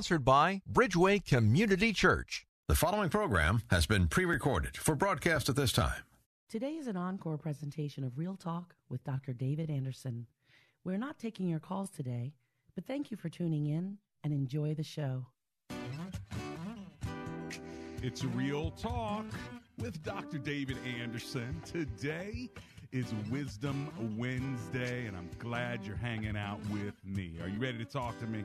Sponsored by Bridgeway Community Church. The following program has been pre recorded for broadcast at this time. Today is an encore presentation of Real Talk with Dr. David Anderson. We're not taking your calls today, but thank you for tuning in and enjoy the show. It's Real Talk with Dr. David Anderson. Today is Wisdom Wednesday, and I'm glad you're hanging out with me. Are you ready to talk to me?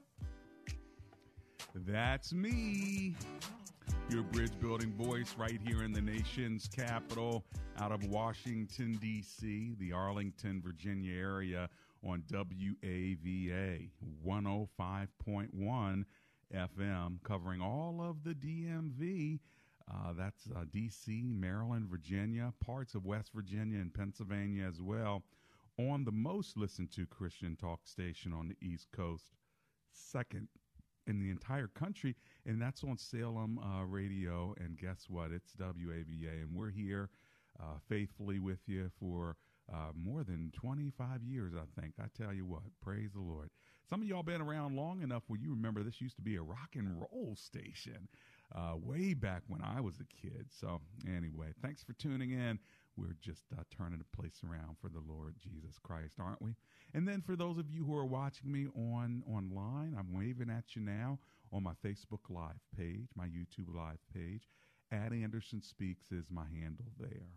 That's me, your bridge building voice right here in the nation's capital, out of Washington, D.C., the Arlington, Virginia area on WAVA 105.1 FM, covering all of the DMV. Uh, that's uh, D.C., Maryland, Virginia, parts of West Virginia and Pennsylvania as well, on the most listened to Christian talk station on the East Coast. Second in the entire country, and that's on Salem uh, Radio. And guess what? It's WAVA, and we're here uh, faithfully with you for uh, more than 25 years, I think. I tell you what, praise the Lord. Some of y'all been around long enough where you remember this used to be a rock and roll station uh, way back when I was a kid. So, anyway, thanks for tuning in. We're just uh, turning the place around for the Lord Jesus Christ, aren't we? And then for those of you who are watching me on online, I'm waving at you now on my Facebook Live page, my YouTube Live page. At Anderson Speaks is my handle there.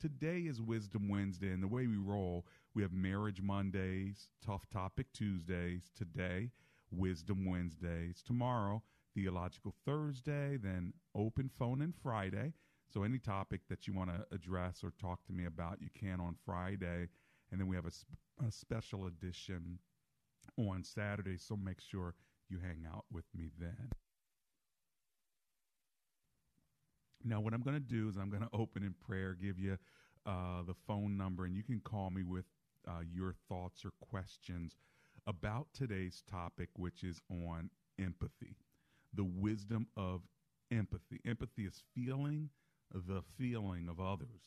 Today is Wisdom Wednesday, and the way we roll, we have Marriage Mondays, Tough Topic Tuesdays. Today, Wisdom Wednesdays. Tomorrow, Theological Thursday, then Open Phone and Friday. So any topic that you want to address or talk to me about, you can on Friday. And then we have a, sp- a special edition on Saturday. So make sure you hang out with me then. Now, what I'm going to do is I'm going to open in prayer, give you uh, the phone number, and you can call me with uh, your thoughts or questions about today's topic, which is on empathy, the wisdom of empathy. Empathy is feeling the feeling of others.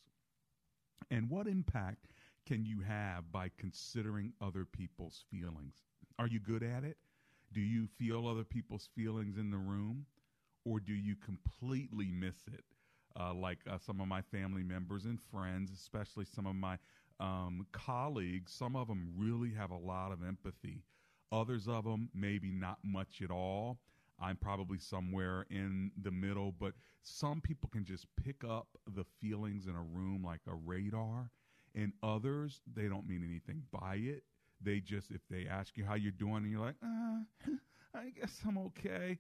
And what impact can you have by considering other people's feelings? Are you good at it? Do you feel other people's feelings in the room? Or do you completely miss it? Uh, like uh, some of my family members and friends, especially some of my um, colleagues, some of them really have a lot of empathy. Others of them, maybe not much at all. I'm probably somewhere in the middle, but some people can just pick up the feelings in a room like a radar, and others, they don't mean anything by it. They just, if they ask you how you're doing, and you're like, uh, I guess I'm okay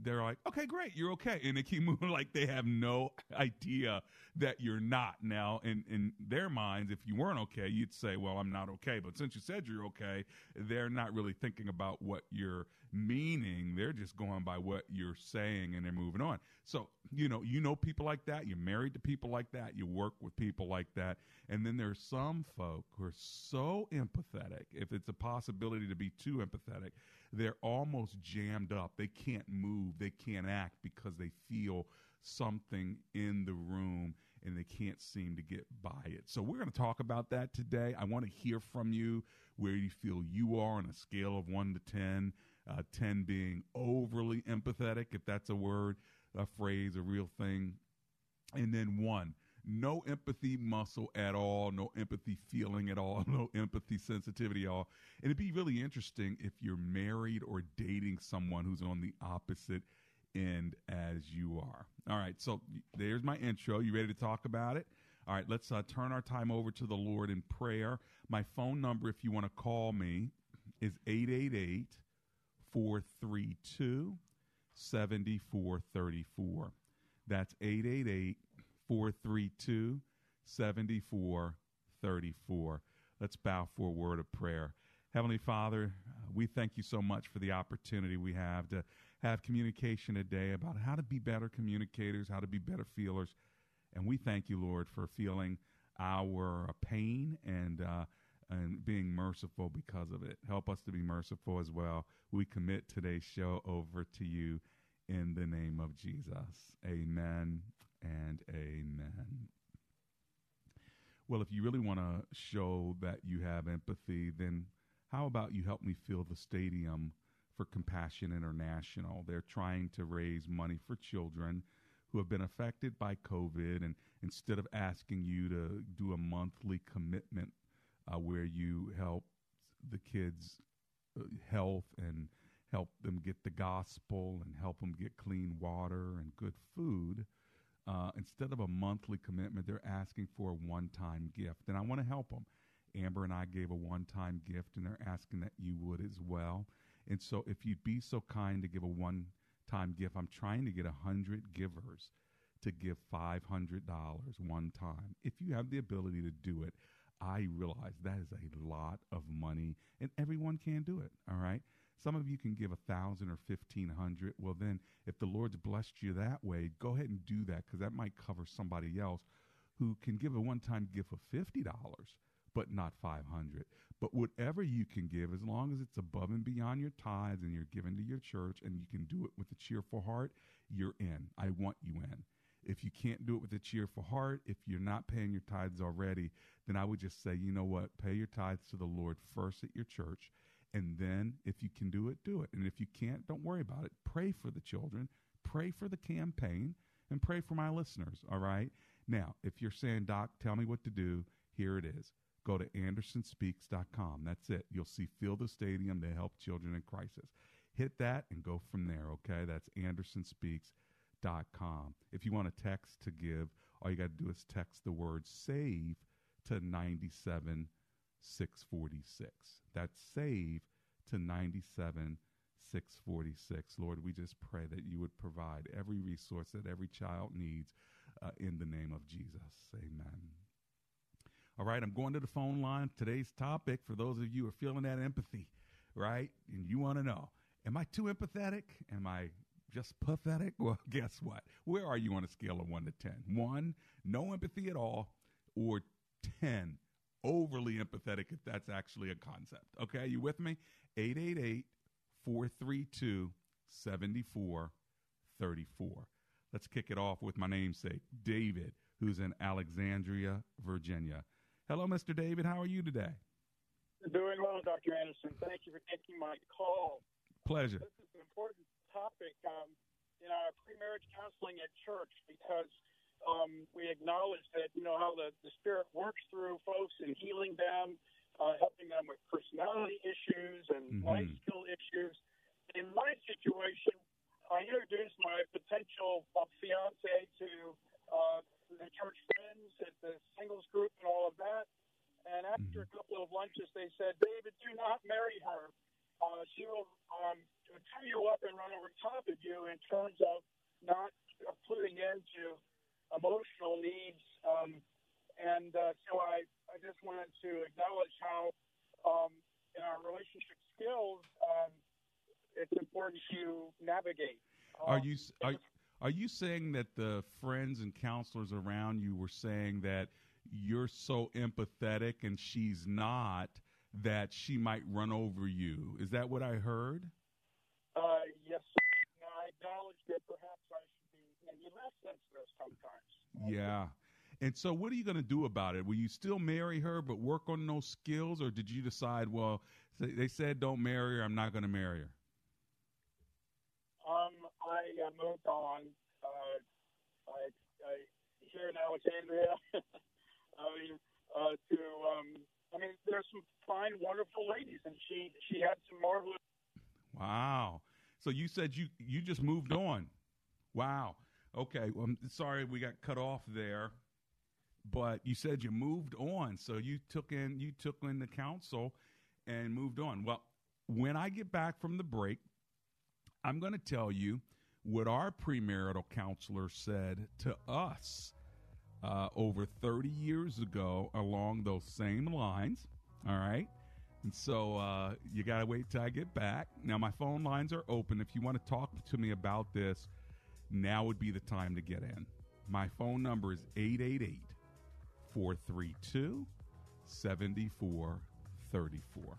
they're like, okay, great, you're okay. And they keep moving like they have no idea that you're not. Now, in, in their minds, if you weren't okay, you'd say, well, I'm not okay. But since you said you're okay, they're not really thinking about what you're meaning. They're just going by what you're saying and they're moving on. So, you know, you know people like that. You're married to people like that. You work with people like that. And then there's some folk who are so empathetic, if it's a possibility to be too empathetic, they're almost jammed up. They can't move, they can't act because they feel something in the room and they can't seem to get by it. So we're going to talk about that today. I want to hear from you where you feel you are on a scale of 1 to 10, uh, 10 being overly empathetic, if that's a word, a phrase, a real thing. And then 1, no empathy muscle at all, no empathy feeling at all, no empathy sensitivity at all. And it'd be really interesting if you're married or dating someone who's on the opposite end as you are. All right, so there's my intro. You ready to talk about it? All right, let's uh, turn our time over to the Lord in prayer. My phone number, if you want to call me, is 888 432 7434. That's 888 432 7434. Let's bow for a word of prayer. Heavenly Father, we thank you so much for the opportunity we have to have communication today about how to be better communicators, how to be better feelers. And we thank you, Lord, for feeling our pain and uh, and being merciful because of it. Help us to be merciful as well. We commit today's show over to you in the name of Jesus. Amen and amen. Well, if you really want to show that you have empathy, then how about you help me fill the stadium for Compassion International? They're trying to raise money for children who have been affected by COVID. And instead of asking you to do a monthly commitment uh, where you help the kids' uh, health and help them get the gospel and help them get clean water and good food, uh, instead of a monthly commitment, they're asking for a one time gift. And I want to help them. Amber and I gave a one time gift, and they're asking that you would as well. And so, if you'd be so kind to give a one time gift, I'm trying to get 100 givers to give $500 one time. If you have the ability to do it, I realize that is a lot of money, and everyone can do it. All right. Some of you can give a thousand or fifteen hundred. Well, then, if the Lord's blessed you that way, go ahead and do that because that might cover somebody else who can give a one-time gift of fifty dollars, but not five hundred. But whatever you can give, as long as it's above and beyond your tithes and you're giving to your church, and you can do it with a cheerful heart, you're in. I want you in. If you can't do it with a cheerful heart, if you're not paying your tithes already, then I would just say, you know what? Pay your tithes to the Lord first at your church and then, if you can do it, do it. And if you can't, don't worry about it. Pray for the children, pray for the campaign, and pray for my listeners. All right. Now, if you're saying, Doc, tell me what to do, here it is. Go to andersonspeaks.com. That's it. You'll see Fill the Stadium to help children in crisis. Hit that and go from there, okay? That's andersonspeaks.com. If you want a text to give, all you got to do is text the word SAVE to 97 646. That's save to 97 646. Lord, we just pray that you would provide every resource that every child needs uh, in the name of Jesus. Amen. All right, I'm going to the phone line. Today's topic, for those of you who are feeling that empathy, right? And you want to know, am I too empathetic? Am I just pathetic? Well, guess what? Where are you on a scale of 1 to 10? 1, no empathy at all, or 10, overly empathetic if that's actually a concept. Okay, you with me? 888 432 7434. Let's kick it off with my namesake, David, who's in Alexandria, Virginia. Hello, Mr. David. How are you today? Doing well, Dr. Anderson. Thank you for taking my call. Pleasure. This is important topic um, in our pre-marriage counseling at church because um, we acknowledge that you know how the, the Spirit works through folks in healing them, uh, helping them with personality issues and mm-hmm. life skill issues. In my situation, I introduced my potential uh, fiance to uh, the church friends at the singles group and all of that. And after mm-hmm. a couple of lunches, they said, "David, do not marry her. Uh, she will um, tear you up and run over top of you in terms of not putting into emotional needs. Um, and uh, so I, I just wanted to acknowledge how um, in our relationship skills, um, it's important to navigate. are you are, are you saying that the friends and counselors around you were saying that you're so empathetic and she's not that she might run over you? Is that what I heard? Uh, yes. I acknowledge that perhaps I should be maybe less sensitive sometimes. Yeah. And so, what are you going to do about it? Will you still marry her, but work on those skills, or did you decide, well, they said don't marry her, I'm not going to marry her? Um, I uh, moved on. Uh, I, I here in Alexandria. I mean, uh, to um, I mean, there's some fine, wonderful ladies, and she she had some marvelous. Wow. So you said you you just moved on. Wow. Okay. Well, I'm sorry we got cut off there, but you said you moved on, so you took in you took in the counsel and moved on. Well, when I get back from the break, I'm going to tell you what our premarital counselor said to us uh, over 30 years ago along those same lines. All right. And so uh, you got to wait till I get back. Now, my phone lines are open. If you want to talk to me about this, now would be the time to get in. My phone number is 888 432 7434.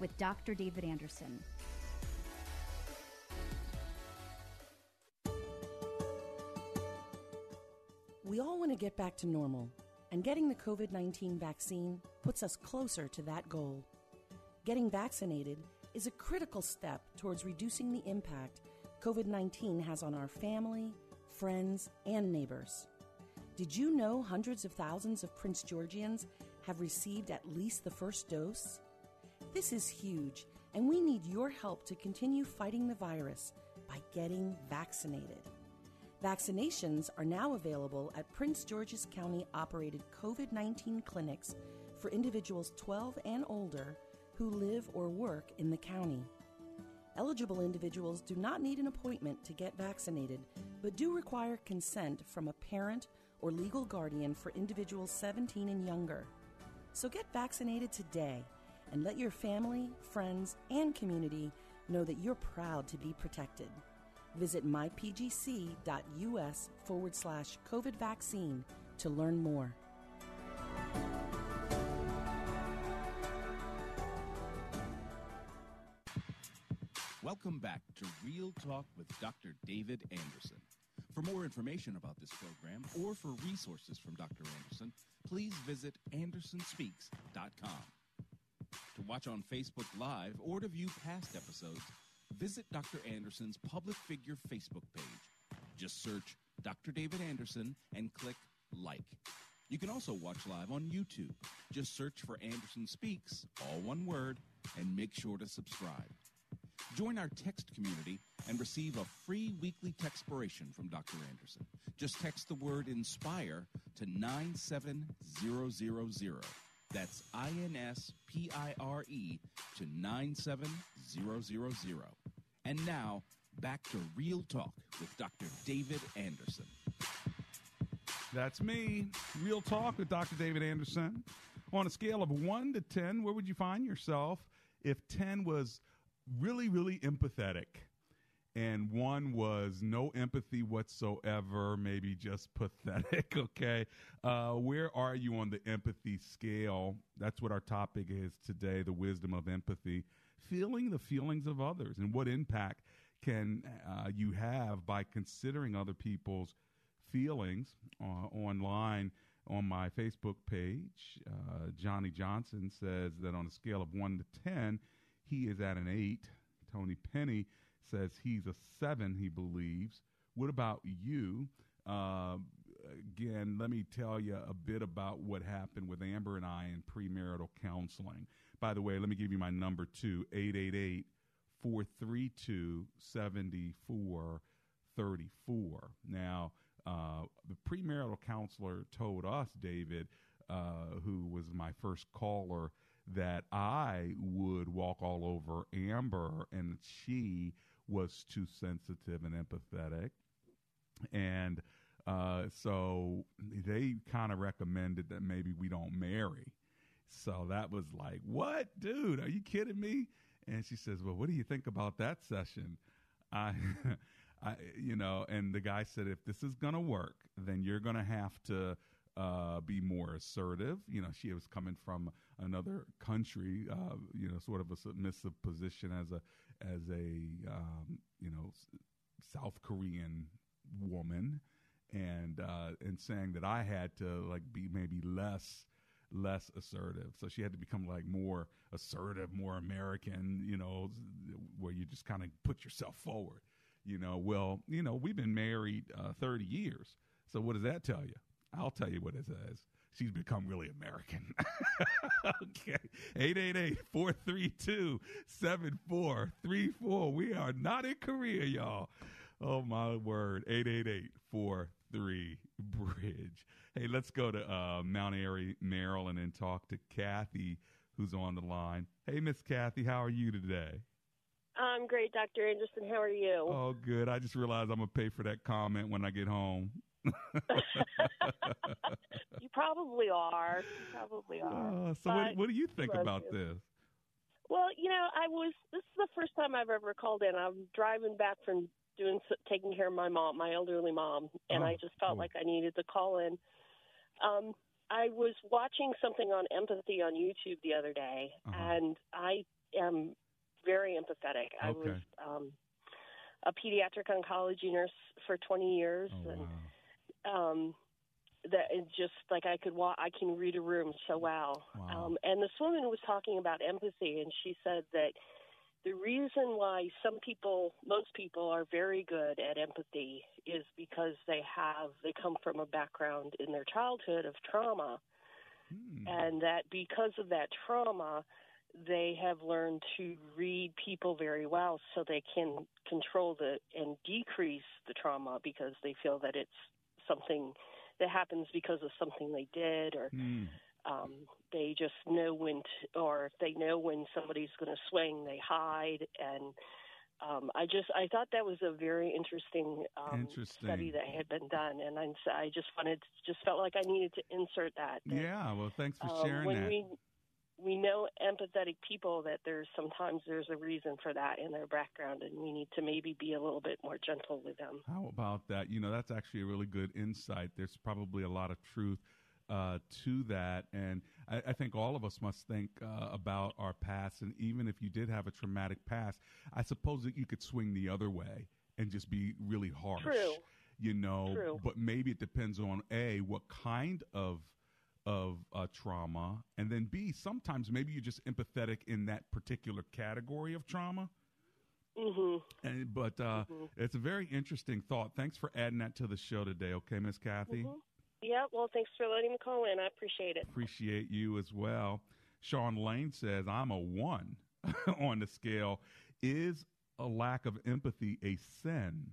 with Dr. David Anderson. We all want to get back to normal, and getting the COVID 19 vaccine puts us closer to that goal. Getting vaccinated is a critical step towards reducing the impact COVID 19 has on our family, friends, and neighbors. Did you know hundreds of thousands of Prince Georgians have received at least the first dose? This is huge, and we need your help to continue fighting the virus by getting vaccinated. Vaccinations are now available at Prince George's County operated COVID 19 clinics for individuals 12 and older who live or work in the county. Eligible individuals do not need an appointment to get vaccinated, but do require consent from a parent or legal guardian for individuals 17 and younger. So get vaccinated today and let your family, friends, and community know that you're proud to be protected. Visit mypgc.us forward slash COVID vaccine to learn more. Welcome back to Real Talk with Dr. David Anderson. For more information about this program or for resources from Dr. Anderson, please visit andersonspeaks.com. To watch on Facebook Live or to view past episodes, visit Dr. Anderson's public figure Facebook page. Just search Dr. David Anderson and click like. You can also watch live on YouTube. Just search for Anderson Speaks, all one word, and make sure to subscribe. Join our text community and receive a free weekly textpiration from Dr. Anderson. Just text the word INSPIRE to 97000. That's I N S P I R E to 97000. And now, back to Real Talk with Dr. David Anderson. That's me. Real Talk with Dr. David Anderson. On a scale of 1 to 10, where would you find yourself if 10 was really, really empathetic? And one was no empathy whatsoever, maybe just pathetic. Okay, uh, where are you on the empathy scale? That's what our topic is today: the wisdom of empathy, feeling the feelings of others, and what impact can uh, you have by considering other people's feelings uh, online. On my Facebook page, uh, Johnny Johnson says that on a scale of one to ten, he is at an eight. Tony Penny says he's a seven, he believes. What about you? Uh, again, let me tell you a bit about what happened with Amber and I in premarital counseling. By the way, let me give you my number too 888 432 7434. Now, uh, the premarital counselor told us, David, uh, who was my first caller, that I would walk all over Amber and she was too sensitive and empathetic. And uh, so they kind of recommended that maybe we don't marry. So that was like, what, dude? Are you kidding me? And she says, well, what do you think about that session? I, I, you know, and the guy said, if this is to work, then you're to have to uh, be more assertive. You know, she was coming from another country, uh, you know, sort of a submissive position as a as a um, you know South Korean woman, and uh, and saying that I had to like be maybe less less assertive. So she had to become like more assertive, more American, you know, where you just kind of put yourself forward. You know, well, you know, we've been married uh, 30 years. So what does that tell you? I'll tell you what it says. She's become really American. okay. 888-432-7434. We are not in Korea, y'all. Oh my word. 888-43-BRIDGE. Hey, let's go to uh, Mount Airy, Maryland and talk to Kathy who's on the line. Hey, Miss Kathy, how are you today? I'm great, Dr. Anderson. How are you? Oh, good. I just realized I'm going to pay for that comment when I get home. you probably are. You probably are. Uh, so, what, what, do you think about you. this? Well, you know, I was. This is the first time I've ever called in. I'm driving back from doing taking care of my mom, my elderly mom, and oh, I just felt cool. like I needed to call in. Um, I was watching something on empathy on YouTube the other day, uh-huh. and I am very empathetic. Okay. I was um, a pediatric oncology nurse for 20 years, oh, and wow. Um, that it just like I could walk, I can read a room so well. Wow. Um, and this woman was talking about empathy, and she said that the reason why some people, most people, are very good at empathy is because they have, they come from a background in their childhood of trauma. Hmm. And that because of that trauma, they have learned to read people very well so they can control the and decrease the trauma because they feel that it's something that happens because of something they did or mm. um, they just know when to, or if they know when somebody's going to swing they hide and um, I just I thought that was a very interesting, um, interesting, study that had been done, and I, I just wanted just felt like I needed to insert that. that yeah, well, thanks for um, sharing when that. We, we know empathetic people that there's sometimes there's a reason for that in their background and we need to maybe be a little bit more gentle with them how about that you know that's actually a really good insight there's probably a lot of truth uh, to that. And I, I, think all of us must think uh, about our past. And even if you did have a traumatic past, I suppose that you could swing the other way and just be really harsh. True. You know, True. but maybe it depends on A, what kind of of uh, trauma, and then B, sometimes maybe you're just empathetic in that particular category of trauma. Mm-hmm. And, but uh, mm-hmm. it's a very interesting thought. Thanks for adding that to the show today, okay, Miss Kathy? Mm-hmm. Yeah, well, thanks for letting me call in. I appreciate it. Appreciate you as well. Sean Lane says, I'm a one on the scale. Is a lack of empathy a sin?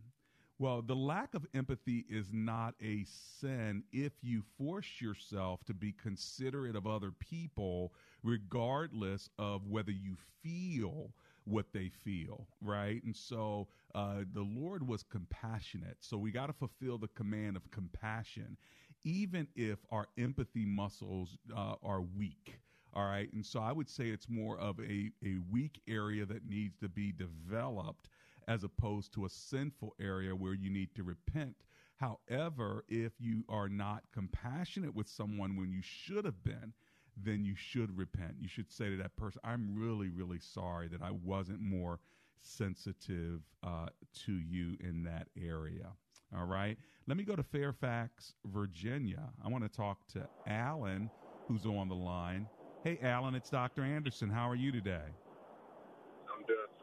Well, the lack of empathy is not a sin if you force yourself to be considerate of other people, regardless of whether you feel what they feel, right? And so uh, the Lord was compassionate. So we got to fulfill the command of compassion even if our empathy muscles uh, are weak. All right. And so I would say it's more of a, a weak area that needs to be developed as opposed to a sinful area where you need to repent. However, if you are not compassionate with someone when you should have been, then you should repent. You should say to that person, I'm really, really sorry that I wasn't more sensitive uh, to you in that area. All right. Let me go to Fairfax, Virginia. I want to talk to Alan, who's on the line. Hey, Alan, it's Dr. Anderson. How are you today?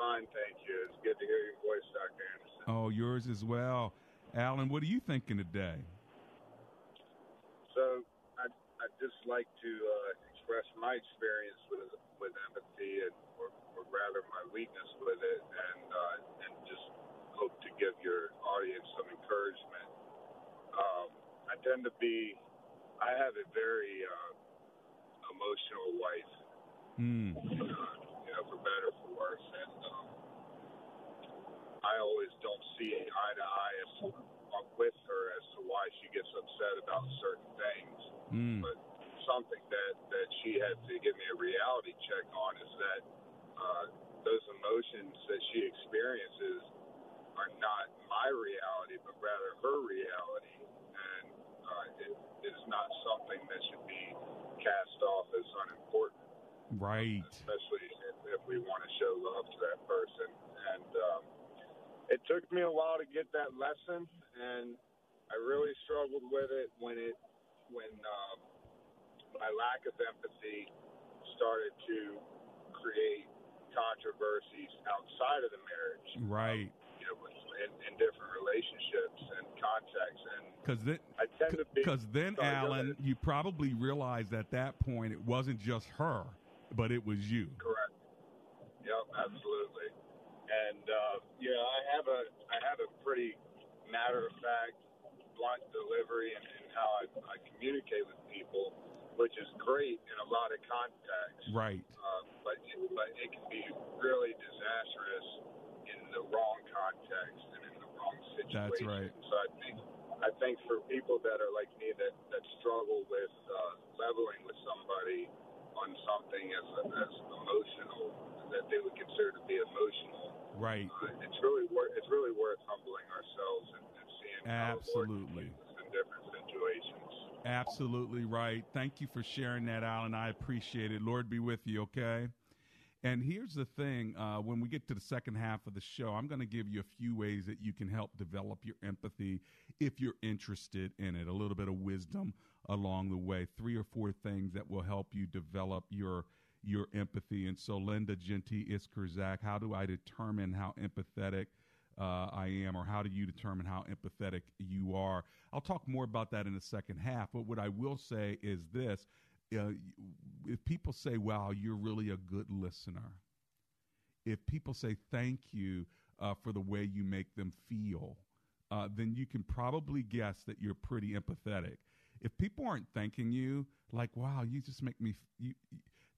Fine, thank you. It's good to hear your voice, Dr. Anderson. Oh, yours as well. Alan, what are you thinking today? So, I'd, I'd just like to uh, express my experience with with empathy, and or, or rather my weakness with it, and uh, and just hope to give your audience some encouragement. Um, I tend to be, I have a very uh, emotional wife, mm. uh, you know, for better or for worse, and um, I always don't see eye to eye as to, uh, with her as to why she gets upset about certain things. Mm. But something that that she had to give me a reality check on is that uh, those emotions that she experiences are not my reality, but rather her reality. And uh, it, is not something that should be cast off as unimportant. Right. Especially if, we want to show love to that person. And um, it took me a while to get that lesson, and I really struggled with it when it when um, my lack of empathy started to create controversies outside of the marriage. Right. You know, in, in different relationships and contexts, and Because then, I tend to be because then, Sorry, Alan, you probably realized at that point it wasn't just her, but it was you. Correct. Yep, absolutely. And uh, yeah, I have a I have a pretty matter of fact, blunt delivery in, in how I, I communicate with people, which is great in a lot of contexts. Right. Uh, but it, but it can be really disastrous in the wrong context and in the wrong situation. That's right. So I think I think for people that are like me that that struggle with uh, leveling with somebody on something as as emotional that they would consider to be emotional, Right. uh, it's really worth it's really worth humbling ourselves and, and seeing how the Lord Absolutely. in different situations. Absolutely right. Thank you for sharing that, Alan. I appreciate it. Lord be with you, okay? And here's the thing uh, when we get to the second half of the show, I'm going to give you a few ways that you can help develop your empathy if you're interested in it, a little bit of wisdom along the way, three or four things that will help you develop your your empathy. And so, Linda Genti Iskerzak, how do I determine how empathetic uh, I am, or how do you determine how empathetic you are? I'll talk more about that in the second half. But what I will say is this: uh, if people say, "Wow, you're really a good listener," if people say thank you uh, for the way you make them feel, uh, then you can probably guess that you're pretty empathetic. If people aren't thanking you, like, wow, you just make me, you-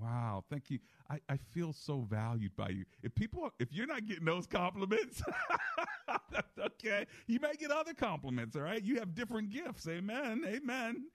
Wow, thank you. I, I feel so valued by you. If people, if you're not getting those compliments, okay. You may get other compliments, all right? You have different gifts. Amen. Amen.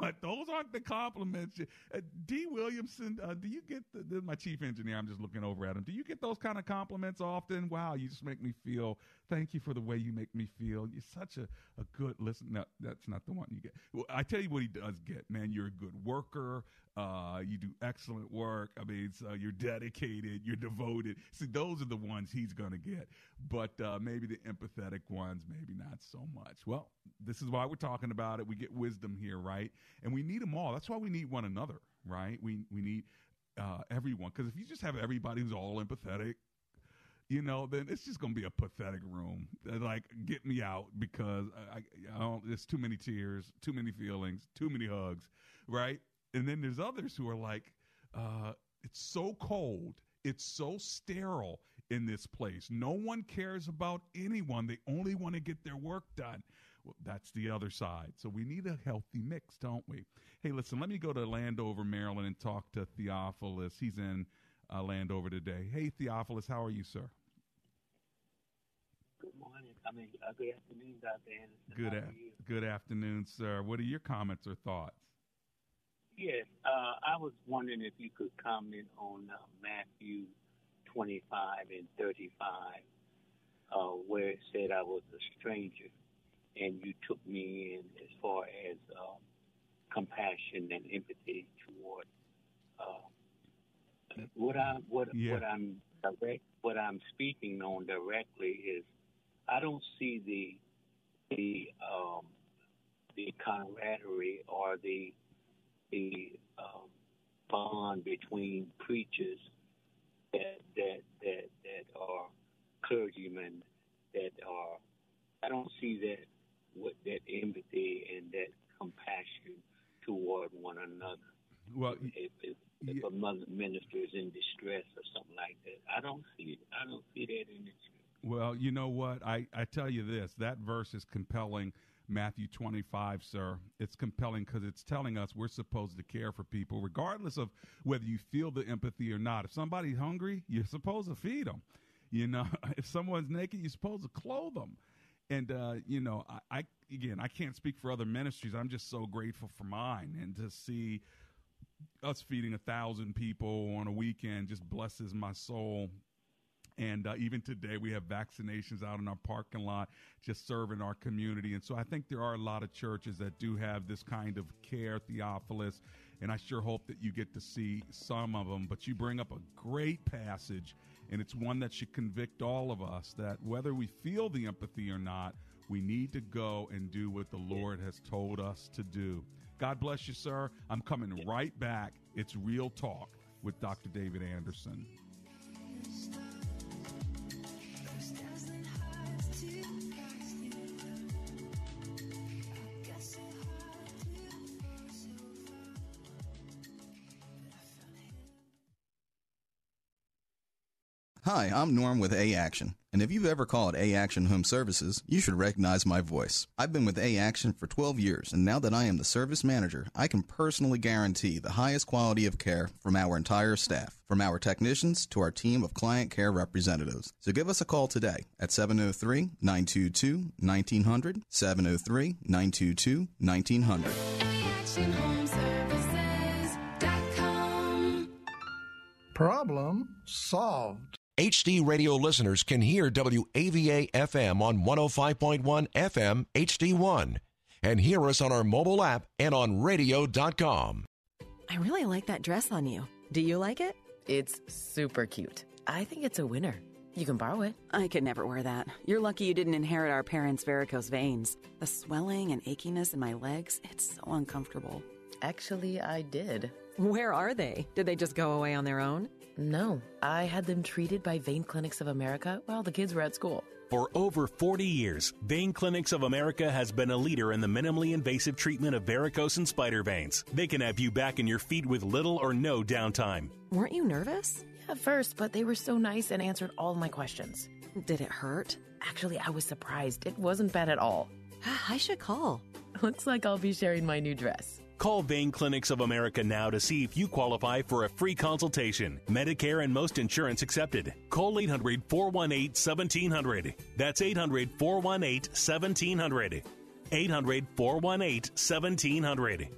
But those aren't the compliments. Uh, D. Williamson, uh, do you get, the, this is my chief engineer, I'm just looking over at him. Do you get those kind of compliments often? Wow, you just make me feel, thank you for the way you make me feel. You're such a, a good listener. No, that's not the one you get. Well, I tell you what he does get, man. You're a good worker. Uh, you do excellent work. I mean, so you're dedicated. You're devoted. See, those are the ones he's going to get. But uh, maybe the empathetic ones, maybe not so much. Well, this is why we're talking about it. We get wisdom here, right? And we need them all. That's why we need one another, right? We we need uh, everyone. Because if you just have everybody who's all empathetic, you know, then it's just going to be a pathetic room. Uh, Like, get me out because I, I, I don't, there's too many tears, too many feelings, too many hugs, right? And then there's others who are like, uh, it's so cold, it's so sterile in this place. No one cares about anyone. They only want to get their work done. Well, that's the other side. So we need a healthy mix, don't we? Hey, listen, let me go to Landover, Maryland, and talk to Theophilus. He's in uh, Landover today. Hey, Theophilus, how are you, sir? Good morning. I mean, uh, good afternoon, Dr. Anderson. Good, a- good afternoon, sir. What are your comments or thoughts? Yes, uh, I was wondering if you could comment on uh, Matthew 25 and 35, uh, where it said I was a stranger and you took me in as far as uh, compassion and empathy toward uh, what I what Yeah. what I'm direct what I'm speaking on directly is I don't see the the um, the camaraderie or the the um, bond between preachers that that that that are clergymen that are I don't see that with that empathy and that compassion toward one another. Well, if, if, if a mother minister is in distress or something like that, I don't see it. I don't see that in the church. Well, you know what? I, I tell you this that verse is compelling. Matthew 25, sir. It's compelling because it's telling us we're supposed to care for people, regardless of whether you feel the empathy or not. If somebody's hungry, you're supposed to feed them. You know, if someone's naked, you're supposed to clothe them. And, uh, you know, I, I, again, I can't speak for other ministries. I'm just so grateful for mine and to see us feeding a thousand people on a weekend just blesses my soul And uh, even today, we have vaccinations out in our parking lot, just serving our community. And so I think there are a lot of churches that do have this kind of care, Theophilus. And I sure hope that you get to see some of them. But you bring up a great passage, and it's one that should convict all of us that whether we feel the empathy or not, we need to go and do what the Lord has told us to do. God bless you, sir. I'm coming right back. It's Real Talk with Dr. David Anderson. Hi, I'm Norm with A Action. And if you've ever called A Action Home Services, you should recognize my voice. I've been with A Action for 12 years, and now that I am the service manager, I can personally guarantee the highest quality of care from our entire staff, from our technicians to our team of client care representatives. So give us a call today at 703 922 1900, 703 922 1900. Problem solved. HD radio listeners can hear WAVA FM on 105.1 FM HD1 and hear us on our mobile app and on radio.com. I really like that dress on you. Do you like it? It's super cute. I think it's a winner. You can borrow it. I could never wear that. You're lucky you didn't inherit our parents' varicose veins. The swelling and achiness in my legs, it's so uncomfortable. Actually, I did. Where are they? Did they just go away on their own? No, I had them treated by Vein Clinics of America while the kids were at school. For over 40 years, Vein Clinics of America has been a leader in the minimally invasive treatment of varicose and spider veins. They can have you back in your feet with little or no downtime. Weren't you nervous? At first, but they were so nice and answered all my questions. Did it hurt? Actually, I was surprised. It wasn't bad at all. I should call. Looks like I'll be sharing my new dress. Call Vein Clinics of America now to see if you qualify for a free consultation. Medicare and most insurance accepted. Call 800 418 1700. That's 800 418 1700. 800 418 1700.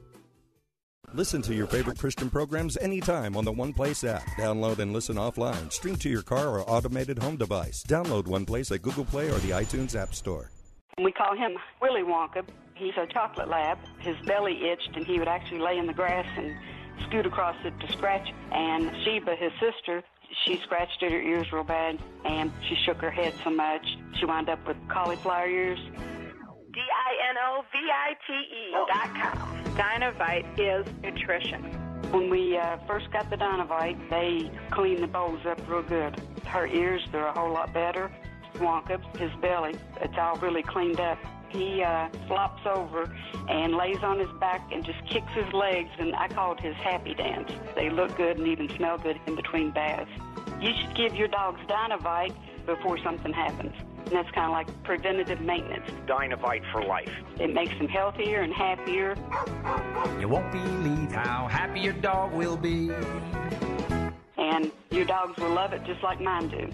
Listen to your favorite Christian programs anytime on the One Place app. Download and listen offline. Stream to your car or automated home device. Download One Place at Google Play or the iTunes App Store. We call him Willy Wonka. He's a chocolate lab. His belly itched, and he would actually lay in the grass and scoot across it to scratch. And Sheba, his sister, she scratched at her ears real bad, and she shook her head so much she wound up with cauliflower ears. D I N O V I T E dot com. Dinovite is nutrition. When we uh, first got the Dinovite, they cleaned the bowls up real good. Her ears, they're a whole lot better. Wonka, his belly, it's all really cleaned up. He uh, flops over and lays on his back and just kicks his legs, and I call it his happy dance. They look good and even smell good in between baths. You should give your dogs Dinovite before something happens. And that's kind of like preventative maintenance. Dinovite for life. It makes them healthier and happier. You won't believe how happy your dog will be. And your dogs will love it just like mine do.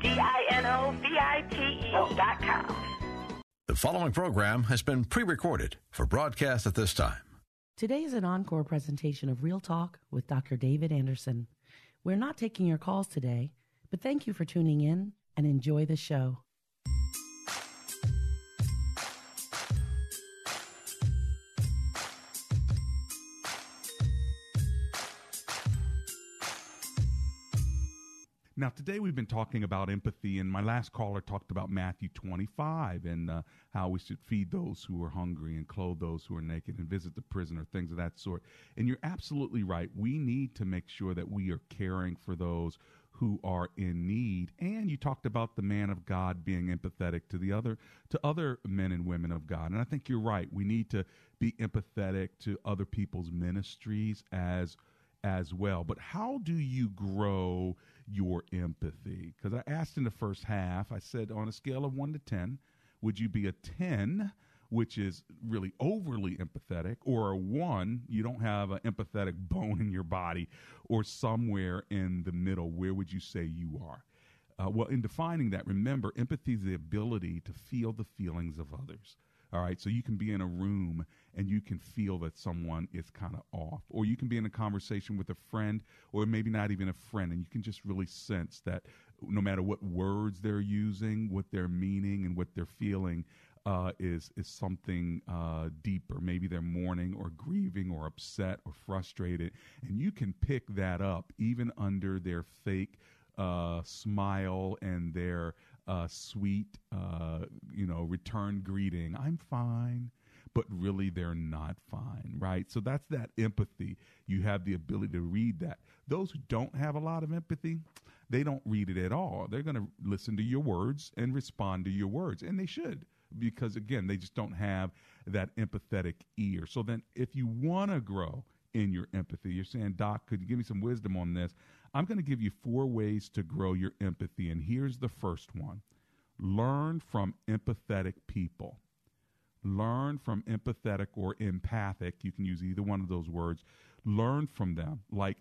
D-I-N-O-V-I-T-E dot com. The following program has been pre recorded for broadcast at this time. Today is an encore presentation of Real Talk with Dr. David Anderson. We're not taking your calls today, but thank you for tuning in and enjoy the show. Now, today we've been talking about empathy, and my last caller talked about Matthew 25 and uh, how we should feed those who are hungry and clothe those who are naked and visit the prisoner, things of that sort. And you're absolutely right. We need to make sure that we are caring for those who are in need. And you talked about the man of God being empathetic to the other to other men and women of God. And I think you're right. We need to be empathetic to other people's ministries as as well. But how do you grow your empathy? Because I asked in the first half, I said on a scale of one to 10, would you be a 10, which is really overly empathetic, or a 1, you don't have an empathetic bone in your body, or somewhere in the middle? Where would you say you are? Uh, well, in defining that, remember, empathy is the ability to feel the feelings of others. All right. So you can be in a room and you can feel that someone is kind of off. Or you can be in a conversation with a friend or maybe not even a friend and you can just really sense that no matter what words they're using, what they're meaning and what they're feeling, uh, is is something uh, deeper. Maybe they're mourning or grieving or upset or frustrated, and you can pick that up even under their fake uh, smile and their uh, sweet, uh, you know, return greeting. I'm fine. But really, they're not fine, right? So that's that empathy. You have the ability to read that. Those who don't have a lot of empathy, they don't read it at all. They're going to listen to your words and respond to your words, and they should because again, they just don't have that empathetic ear. So then, if you want to grow in your empathy, you're saying, Doc, could you give me some wisdom on this? I'm going to give you four ways to grow your empathy. And here's the first one learn from empathetic people. Learn from empathetic or empathic. You can use either one of those words. Learn from them. Like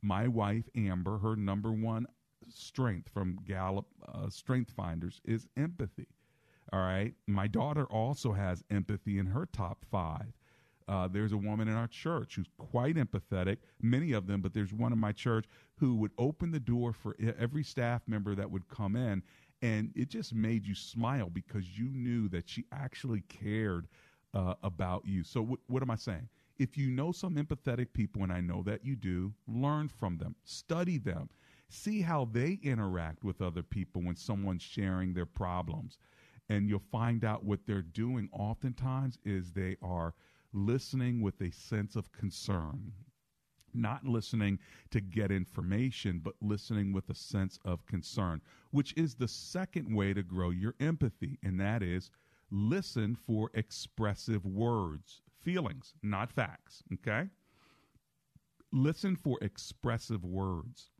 my wife, Amber, her number one strength from Gallup uh, Strength Finders is empathy. All right. My daughter also has empathy in her top five. Uh, there's a woman in our church who's quite empathetic, many of them, but there's one in my church who would open the door for every staff member that would come in. And it just made you smile because you knew that she actually cared uh, about you. So, w- what am I saying? If you know some empathetic people, and I know that you do, learn from them, study them, see how they interact with other people when someone's sharing their problems and you'll find out what they're doing oftentimes is they are listening with a sense of concern not listening to get information, but listening with a sense of concern, which is the second way to grow your empathy, and that is listen for expressive words, feelings, not facts, okay? Listen for expressive words,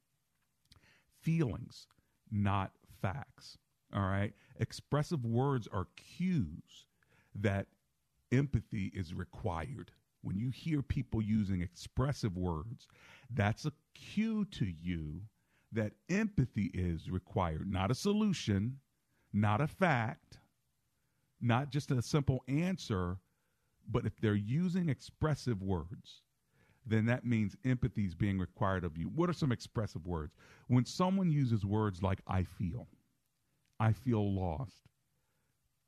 feelings, not facts, all right? Expressive words are cues that empathy is required. When you hear people using expressive words, that's a cue to you that empathy is required, not a solution, not a fact, not just a simple answer, but if they're using expressive words, then that means empathy is being required of you. What are some expressive words? When someone uses words like I feel, I feel lost.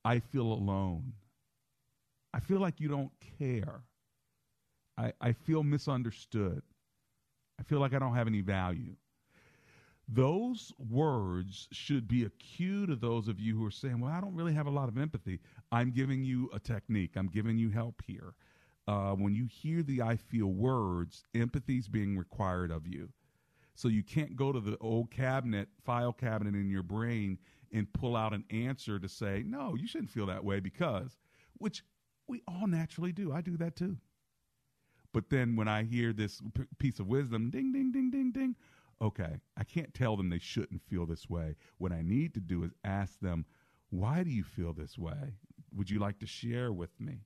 I feel alone. I feel like you don't care. I, I feel misunderstood. I feel like I don't have any value. Those words should be a cue to those of you who are saying, Well, I don't really have a lot of empathy. I'm giving you a technique, I'm giving you help here. Uh, when you hear the I feel words, empathy is being required of you. So you can't go to the old cabinet, file cabinet in your brain and pull out an answer to say, no, you shouldn't feel that way because, which we all naturally do. I do that too. But then when I hear this p- piece of wisdom, ding, ding, ding, ding, ding, okay, I can't tell them they shouldn't feel this way. What I need to do is ask them, why do you feel this way? Would you like to share with me?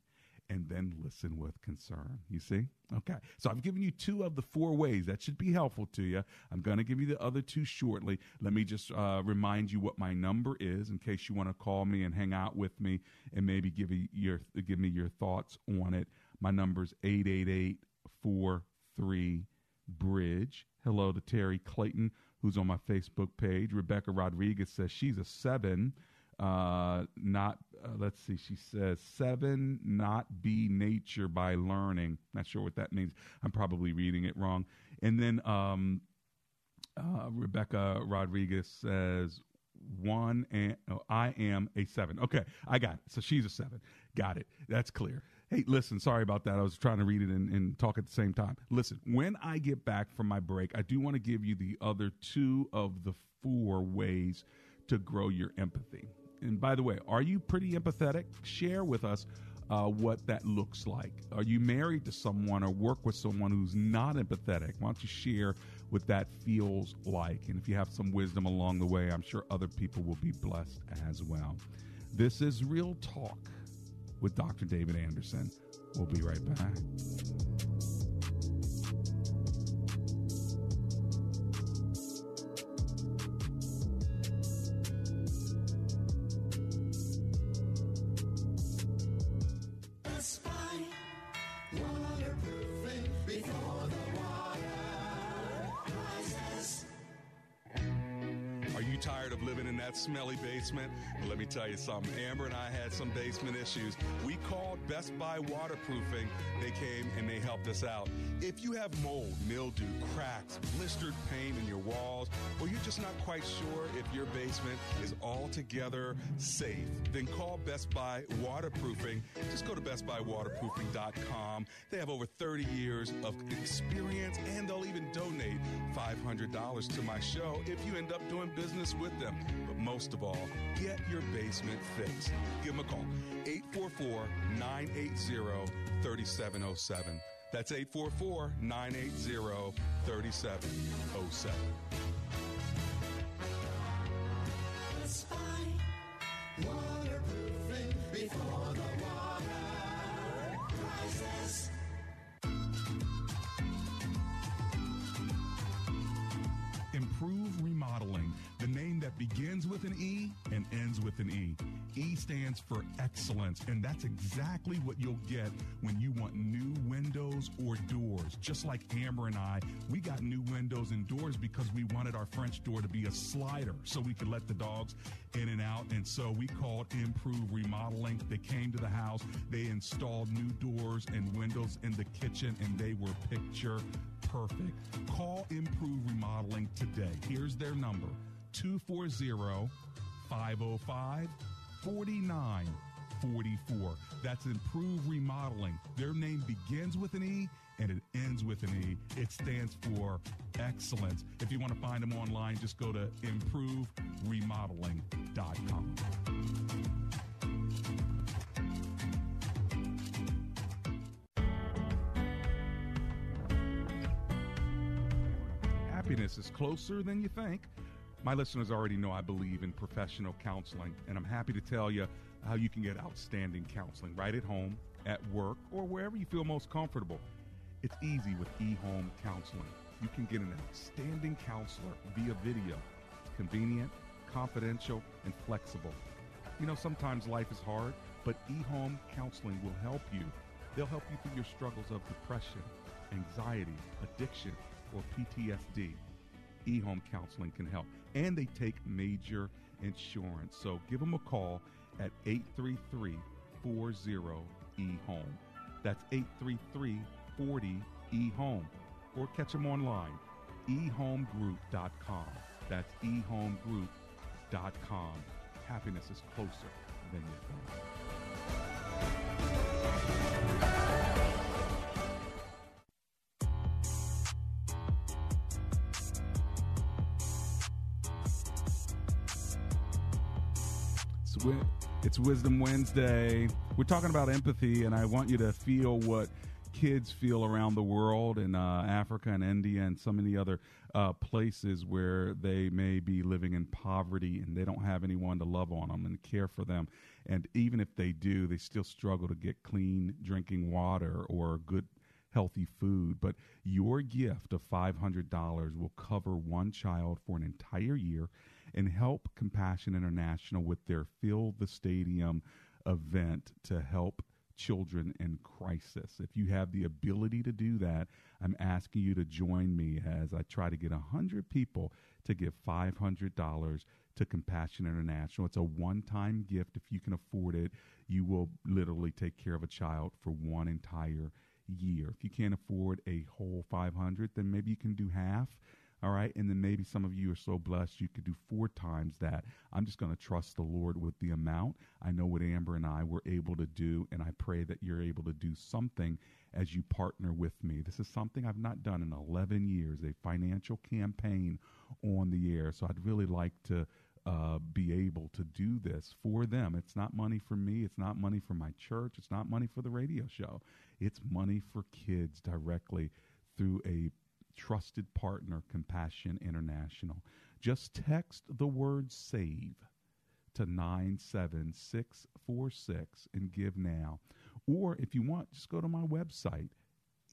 And then listen with concern. You see? Okay. So I've given you two of the four ways. That should be helpful to you. I'm going to give you the other two shortly. Let me just uh, remind you what my number is in case you want to call me and hang out with me and maybe give, your, give me your thoughts on it. My number is 888 43 Bridge. Hello to Terry Clayton, who's on my Facebook page. Rebecca Rodriguez says she's a seven. Uh, not uh, let's see. She says seven, not be nature by learning. Not sure what that means. I'm probably reading it wrong. And then um, uh, Rebecca Rodriguez says one and oh, I am a seven. Okay, I got it. So she's a seven. Got it. That's clear. Hey, listen, sorry about that. I was trying to read it and, and, talk at the same time. Listen, when I get back from my break, I do want to give you the other two of the four ways to grow your empathy. And by the way, are you pretty empathetic? Share with us uh, what that looks like. Are you married to someone or work with someone who's not empathetic? Why don't you share what that feels like? And if you have some wisdom along the way, I'm sure other people will be blessed as well. This is Real Talk with Dr. David Anderson. We'll be right back. Basement? Well, let me tell you something. Amber and I had some basement issues. We called Best Buy Waterproofing. They came and they helped us out. If you have mold, mildew, cracks, blistered paint in your walls, or you're just not quite sure if your basement is altogether safe, then call Best Buy Waterproofing. Just go to bestbuywaterproofing.com. They have over 30 years of experience and they'll even donate $500 to my show if you end up doing business with them. But most of all, get your basement fixed. Give them a call 844 980 3707. That's 844 980 3707. Waterproofing before the water rises. Improve Remodeling, the name that begins with an E and ends with an E. E stands for excellence, and that's exactly what you'll get when you want new windows or doors. Just like Amber and I, we got new windows and doors because we wanted our French door to be a slider so we could let the dogs in and out. And so we called Improve Remodeling. They came to the house, they installed new doors and windows in the kitchen, and they were picture perfect. Call Improve Remodeling today. Here's their number 240 505 4944. That's Improve Remodeling. Their name begins with an E and it ends with an E. It stands for excellence. If you want to find them online, just go to improveremodeling.com. Happiness is closer than you think. My listeners already know I believe in professional counseling, and I'm happy to tell you how you can get outstanding counseling right at home, at work, or wherever you feel most comfortable. It's easy with eHome Counseling. You can get an outstanding counselor via video. It's convenient, confidential, and flexible. You know, sometimes life is hard, but eHome Counseling will help you. They'll help you through your struggles of depression, anxiety, addiction, or PTSD eHome Counseling can help. And they take major insurance. So give them a call at 833 40 eHome. That's 833 40 eHome. Or catch them online, ehomegroup.com. That's ehomegroup.com. Happiness is closer than you think. It's, Wisdom Wednesday. We're talking about empathy, and I want you to feel what kids feel around the world in uh, Africa and India and so many other uh, places where they may be living in poverty and they don't have anyone to love on them and care for them. And even if they do, they still struggle to get clean drinking water or good healthy food. But your gift of $500 will cover one child for an entire year and help Compassion International with their Fill the Stadium event to help children in crisis. If you have the ability to do that, I'm asking you to join me as I try to get 100 people to give $500 to Compassion International. It's a one time gift. If you can afford it, you will literally take care of a child for one entire year. If you can't afford a whole 500, then maybe you can do half. All right. And then maybe some of you are so blessed you could do four times that. I'm just going to trust the Lord with the amount. I know what Amber and I were able to do, and I pray that you're able to do something as you partner with me. This is something I've not done in 11 years, a financial campaign on the air. So I'd really like to uh, be able to do this for them. It's not money for me. It's not money for my church. It's not money for the radio show. It's money for kids directly through a trusted partner, Compassion International. Just text the word SAVE to 97646 and give now. Or if you want, just go to my website,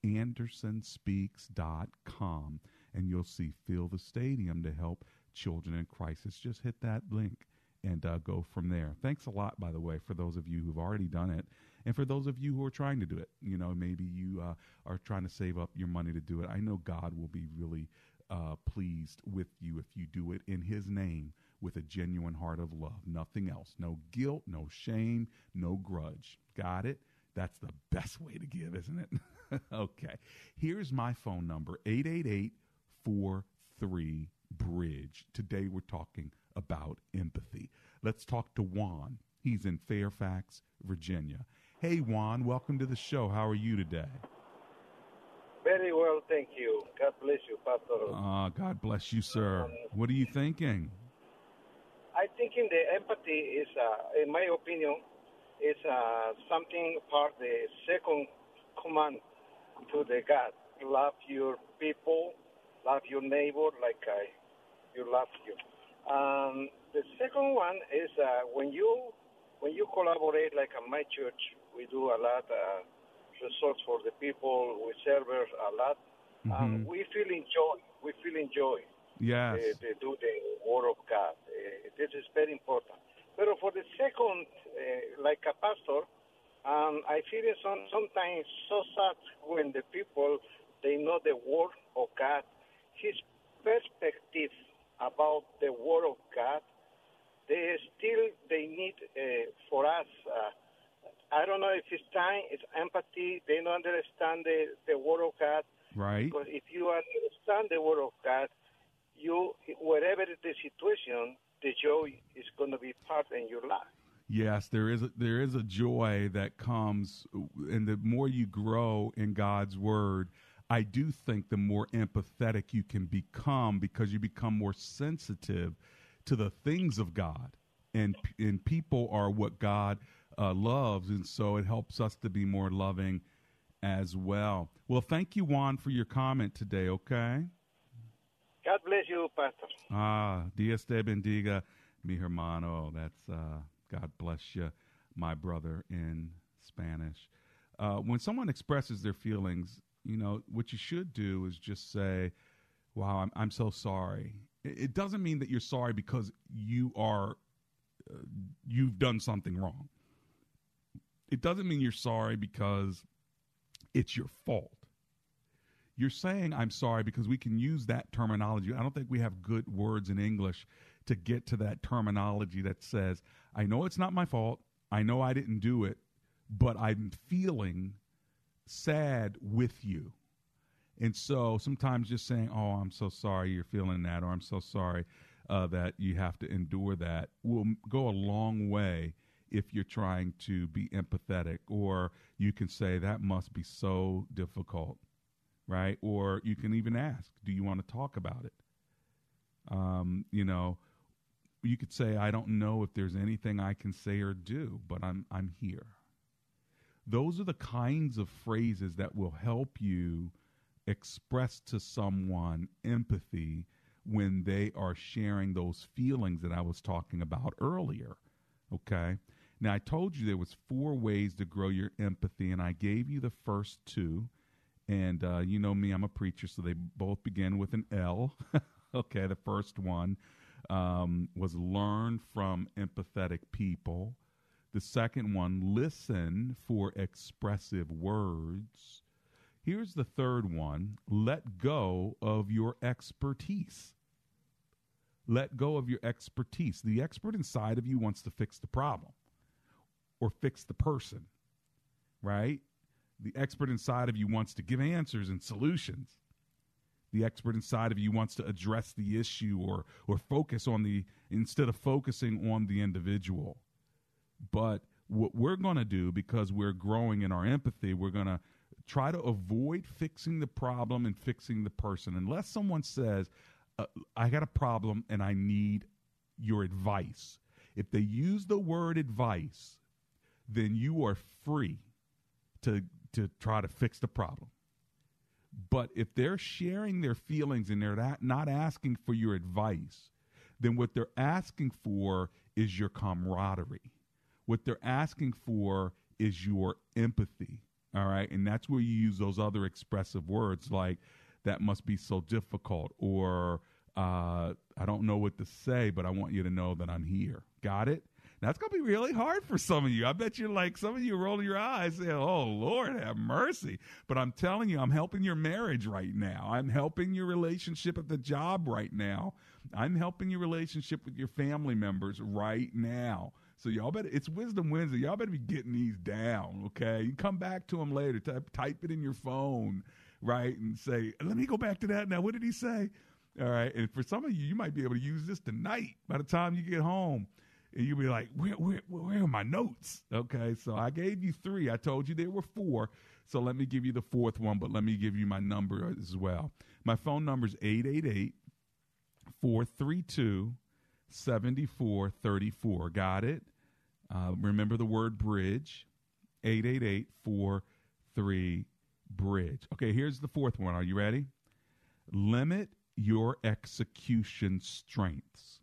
andersonspeaks.com, and you'll see Fill the Stadium to help children in crisis. Just hit that link and uh, go from there. Thanks a lot, by the way, for those of you who've already done it. And for those of you who are trying to do it, you know, maybe you uh, are trying to save up your money to do it. I know God will be really uh, pleased with you if you do it in His name with a genuine heart of love. Nothing else. No guilt, no shame, no grudge. Got it? That's the best way to give, isn't it? okay. Here's my phone number 888 43 Bridge. Today we're talking about empathy. Let's talk to Juan. He's in Fairfax, Virginia. Hey, Juan, welcome to the show. How are you today? Very well, thank you. God bless you, Pastor. Ah, God bless you, sir. What are you thinking? I think in the empathy is, uh, in my opinion, is uh, something part the second command to the God. Love your people, love your neighbor like I, you love you. Um, the second one is uh, when you when you collaborate like at my church, we do a lot uh, resource for the people. We serve a lot. Um, Mhm. we feel enjoy. We feel enjoy. Yes. Uh, to do the word of God. Uh, this is very important. But for the second, uh, like a pastor, um, I feel it some, sometimes so sad when the people they know the word of God, His perspective about the word of God. They still they need uh, for us. I don't know if it's time, it's empathy. They don't understand the, the word of God. Right. Because if you understand the word of God, you whatever the situation, the joy is going to be part in your life. Yes, there is a, there is a joy that comes, and the more you grow in God's word, I do think the more empathetic you can become because you become more sensitive to the things of God, and and people are what God uh, loves, and so it helps us to be more loving as well. Well, thank you, Juan, for your comment today. Okay. God bless you, Pastor. Ah, Dios te bendiga, mi hermano. That's uh, God bless you, my brother in Spanish. Uh, when someone expresses their feelings, you know, what you should do is just say, wow, I'm, I'm so sorry. It, it doesn't mean that you're sorry because you are, uh, you've done something wrong. It doesn't mean you're sorry because it's your fault you're saying I'm sorry because we can use that terminology. I don't think we have good words in English to get to that terminology that says, I know it's not my fault. I know I didn't do it, but I'm feeling sad with you. And so sometimes just saying, Oh, I'm so sorry you're feeling that, or I'm so sorry uh, that you have to endure that will go a long way if you're trying to be empathetic. Or you can say, That must be so difficult right? Or you can even ask, do you want to talk about it? Um, you know, you could say, I don't know if there's anything I can say or do, but I'm I'm here. Those are the kinds of phrases that will help you express to someone empathy when they are sharing those feelings that I was talking about earlier. Okay? Now I told you there was four ways to grow your empathy and I gave you the first two and uh, you know me, I'm a preacher, so they both begin with an L. okay, the first one um, was learn from empathetic people. The second one, listen for expressive words. Here's the third one let go of your expertise. Let go of your expertise. The expert inside of you wants to fix the problem or fix the person, right? The expert inside of you wants to give answers and solutions. The expert inside of you wants to address the issue or or focus on the instead of focusing on the individual. But what we're going to do because we're growing in our empathy, we're going to try to avoid fixing the problem and fixing the person unless someone says uh, I got a problem and I need your advice. If they use the word advice, then you are free to to try to fix the problem. But if they're sharing their feelings and they're not- asking for your advice, then what they're asking for is your camaraderie. What they're asking for is your empathy. All right. And that's where you use those other expressive words like, that must be so difficult, or uh, I don't know what to say, but I want you to know that I'm here. Got it? That's going to be really hard for some of you. I bet you're like, some of you rolling your eyes saying, oh, Lord, have mercy. But I'm telling you, I'm helping your marriage right now. I'm helping your relationship at the job right now. I'm helping your relationship with your family members right now. So y'all better, it's Wisdom Wednesday. Y'all better be getting these down, okay? You come back to them later. Type, type it in your phone, right? And say, let me go back to that now. What did he say? All right. And for some of you, you might be able to use this tonight by the time you get home and you'll be like, where, where, where are my notes? Okay, so I gave you three. I told you there were four. So let me give you the fourth one, but let me give you my number as well. My phone number is 888 432 7434. Got it? Uh, remember the word bridge 888 43 bridge. Okay, here's the fourth one. Are you ready? Limit your execution strengths.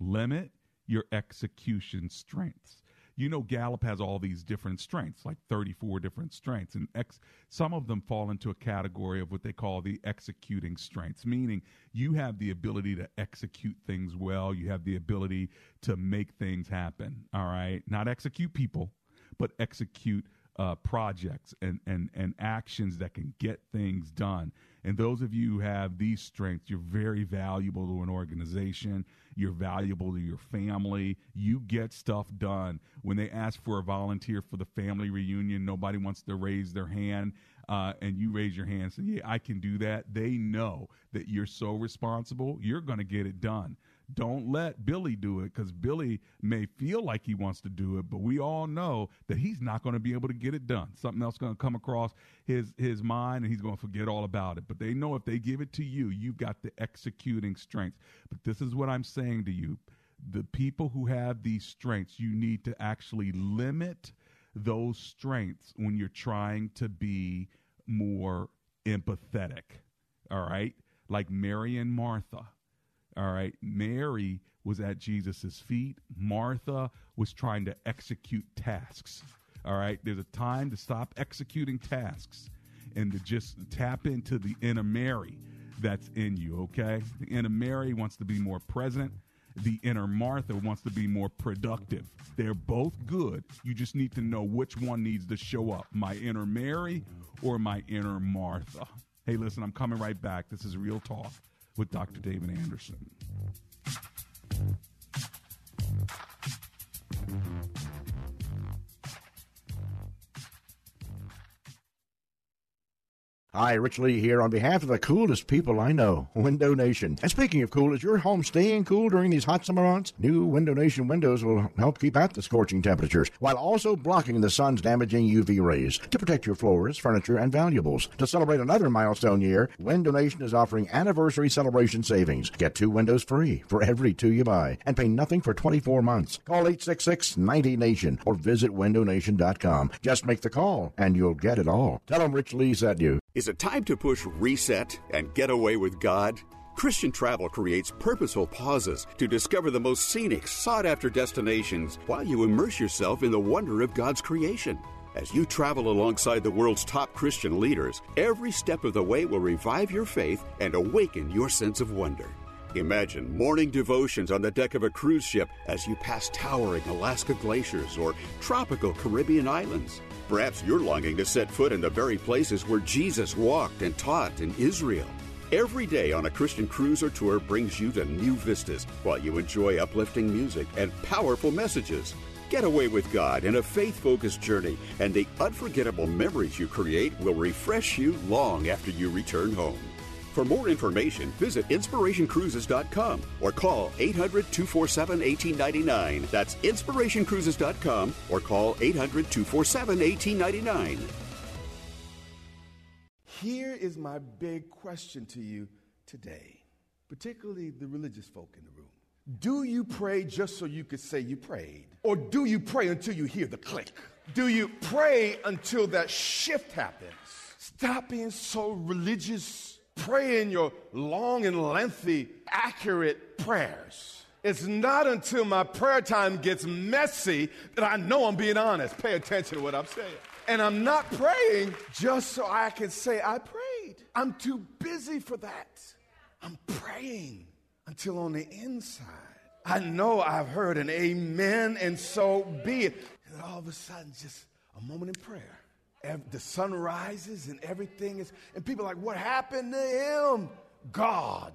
Limit your execution strengths. You know, Gallup has all these different strengths, like 34 different strengths, and ex- some of them fall into a category of what they call the executing strengths, meaning you have the ability to execute things well, you have the ability to make things happen. All right, not execute people, but execute uh, projects and, and, and actions that can get things done. And those of you who have these strengths, you're very valuable to an organization. You're valuable to your family. You get stuff done. When they ask for a volunteer for the family reunion, nobody wants to raise their hand. Uh, and you raise your hand and say, Yeah, I can do that. They know that you're so responsible, you're going to get it done. Don't let Billy do it because Billy may feel like he wants to do it, but we all know that he's not going to be able to get it done. Something else going to come across his his mind, and he's going to forget all about it. But they know if they give it to you, you've got the executing strength. But this is what I'm saying to you: the people who have these strengths, you need to actually limit those strengths when you're trying to be more empathetic. All right, like Mary and Martha all right. Mary was at Jesus' feet. Martha was trying to execute tasks. All right. There's a time to stop executing tasks and to just tap into the inner Mary that's in you. Okay. The inner Mary wants to be more present. The inner Martha wants to be more productive. They're both good. You just need to know which one needs to show up my inner Mary or my inner Martha. Hey, listen, I'm coming right back. This is Real Talk with Dr. David Anderson. Hi, Rich Lee here on behalf of the coolest people I know, Window Nation. And speaking of cool, is your home staying cool during these hot summer months? New Window Nation windows will help keep out the scorching temperatures while also blocking the sun's damaging UV rays to protect your floors, furniture, and valuables. To celebrate another milestone year, Window Nation is offering anniversary celebration savings. Get two windows free for every two you buy and pay nothing for 24 months. Call 866-90-NATION or visit windownation.com. Just make the call and you'll get it all. Tell them Rich Lee sent you. Is it time to push reset and get away with God? Christian travel creates purposeful pauses to discover the most scenic, sought after destinations while you immerse yourself in the wonder of God's creation. As you travel alongside the world's top Christian leaders, every step of the way will revive your faith and awaken your sense of wonder. Imagine morning devotions on the deck of a cruise ship as you pass towering Alaska glaciers or tropical Caribbean islands. Perhaps you're longing to set foot in the very places where Jesus walked and taught in Israel. Every day on a Christian cruise or tour brings you to new vistas while you enjoy uplifting music and powerful messages. Get away with God in a faith focused journey, and the unforgettable memories you create will refresh you long after you return home. For more information, visit inspirationcruises.com or call 800 247 1899. That's inspirationcruises.com or call 800 247 1899. Here is my big question to you today, particularly the religious folk in the room. Do you pray just so you could say you prayed? Or do you pray until you hear the click? Do you pray until that shift happens? Stop being so religious. Pray in your long and lengthy, accurate prayers. It's not until my prayer time gets messy that I know I'm being honest. Pay attention to what I'm saying. And I'm not praying just so I can say I prayed. I'm too busy for that. I'm praying until on the inside I know I've heard an amen, and so be it. And all of a sudden, just a moment in prayer. Ev- The sun rises and everything is, and people are like, what happened to him? God.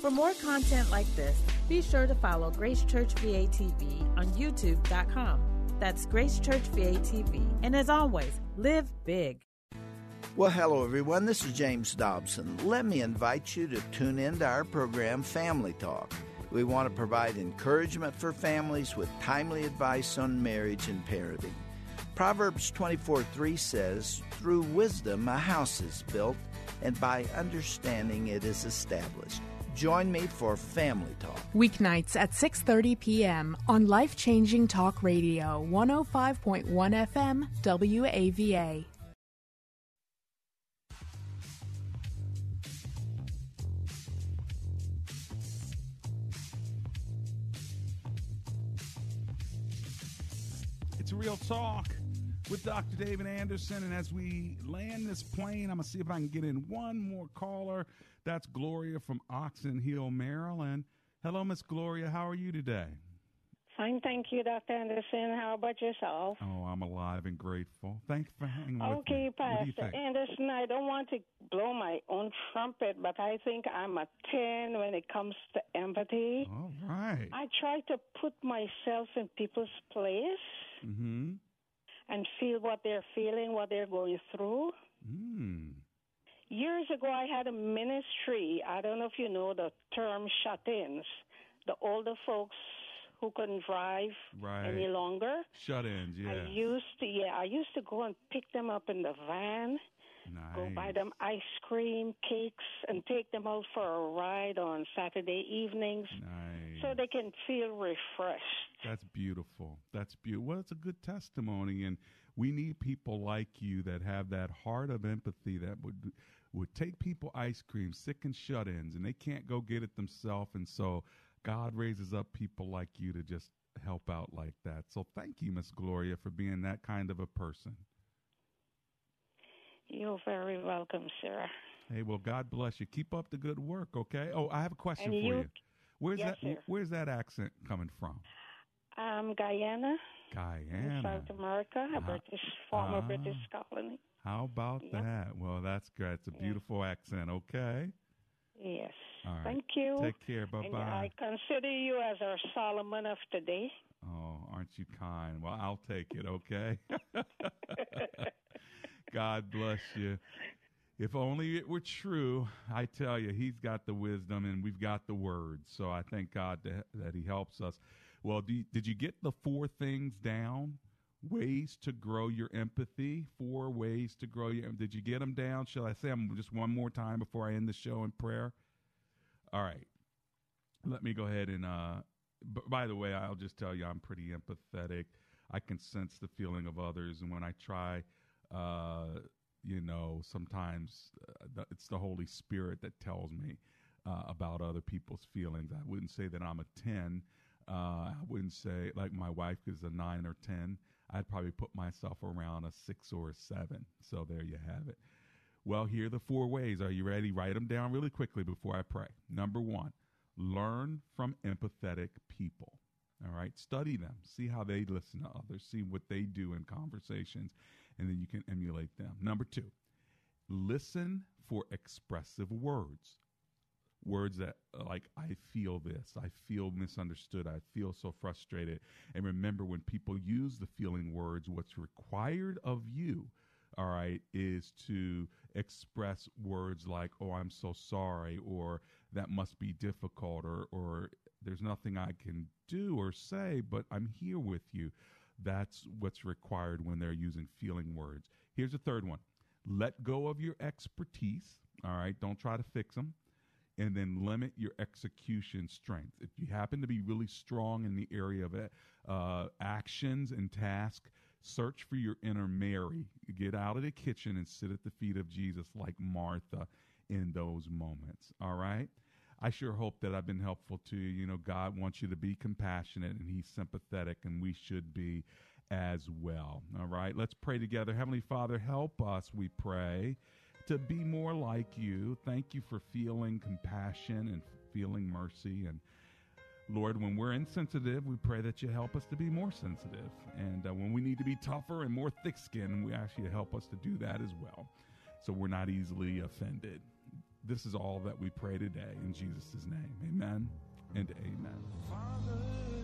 For more content like this, be sure to follow Grace Church VATV on YouTube.com. That's Grace Church VATV. And as always, live big. Well, hello, everyone. This is James Dobson. Let me invite you to tune in to our program, Family Talk. We want to provide encouragement for families with timely advice on marriage and parenting. Proverbs 24 3 says, Through wisdom a house is built, and by understanding it is established. Join me for Family Talk. Weeknights at 6:30 p.m. on Life-Changing Talk Radio, 105.1 FM, WAVA. It's Real Talk with Dr. David Anderson. And as we land this plane, I'm going to see if I can get in one more caller. That's Gloria from Oxon Hill, Maryland. Hello, Miss Gloria. How are you today? Fine, thank you, Dr. Anderson. How about yourself? Oh, I'm alive and grateful. Thanks for hanging with Okay, me. You Pastor? Anderson, I don't want to blow my own trumpet, but I think I'm a 10 when it comes to empathy. All right. I try to put myself in people's place Mm-hmm. And feel what they're feeling, what they're going through. Mm. Years ago, I had a ministry. I don't know if you know the term shut ins. The older folks who couldn't drive Right. any longer. Shut-ins, yeah. I used to, yeah, I used to go and pick them up in the van, go buy them ice cream, cakes, and take them out for a ride on Saturday evenings so they can feel refreshed. That's beautiful. That's beautiful. Well, it's a good testimony, and we need people like you that have that heart of empathy that would would take people ice cream, sick and shut-ins, and they can't go get it themselves, and so God raises up people like you to just help out like that. So thank you, Miss Gloria, for being that kind of a person. You're very welcome, sir. Hey, well, God bless you. Keep up the good work, okay? Oh, I have a question And for you- you. Where's Yes, that? sir. Where's that accent coming from? Um, Guyana, Guyana. South America, a Ah, British former ah. British colony. How about Yep. that? Well, that's good. It's a beautiful accent. Okay. Yes. All right. Thank you. Take care. Bye bye. I consider you as our Solomon of today. Oh, aren't you kind? Well, I'll take it. Okay. God bless you. If only it were true, I tell you, He's got the wisdom and we've got the words. So I thank God that, He helps us. Well, you- did you get the four things down? Ways to grow your empathy. Four ways to grow your. Did you get them down? Shall I say them just one more time before I end the show in prayer? All right. Let me go ahead and. Uh, b- by the way, I'll just tell you, I'm pretty empathetic. I can sense the feeling of others, and when I try, uh, you know, sometimes uh, it's the Holy Spirit that tells me uh, about other people's feelings. I wouldn't say that I'm a ten. Uh, I wouldn't say like my wife is a nine or ten. I'd probably put myself around a six or a seven. So there you have it. Well, here are the four ways. Are you ready? Write them down really quickly before I pray. Number one, learn from empathetic people. All right, study them, see how they listen to others, see what they do in conversations, and then you can emulate them. Number two, listen for expressive words. Words that, uh, like, I feel this, I feel misunderstood, I feel so frustrated. And remember, when people use the feeling words, what's required of you all right, is to express words like, oh, I'm so sorry, or that must be difficult, or, or there's nothing I can do or say, but I'm here with you. That's what's required when they're using feeling words. Here's a third one let go of your expertise, all right, don't try to fix them. And then limit your execution strength. If you happen to be really strong in the area of uh, actions and tasks, Search for your inner Mary. Get out of the kitchen and sit at the feet of Jesus like Martha in those moments. All right? I sure hope that I've been helpful to you. You know, God wants you to be compassionate and He's sympathetic, and we should be as well. All right? Let's pray together. Heavenly Father, help us, we pray, to be more like you. Thank you for feeling compassion and feeling mercy and Lord, when we're insensitive, we pray that you help us to be more sensitive. And uh, when we need to be tougher and more thick skinned, we ask you to help us to do that as well. So we're not easily offended. This is all that we pray today in Jesus' name. Amen and amen. Help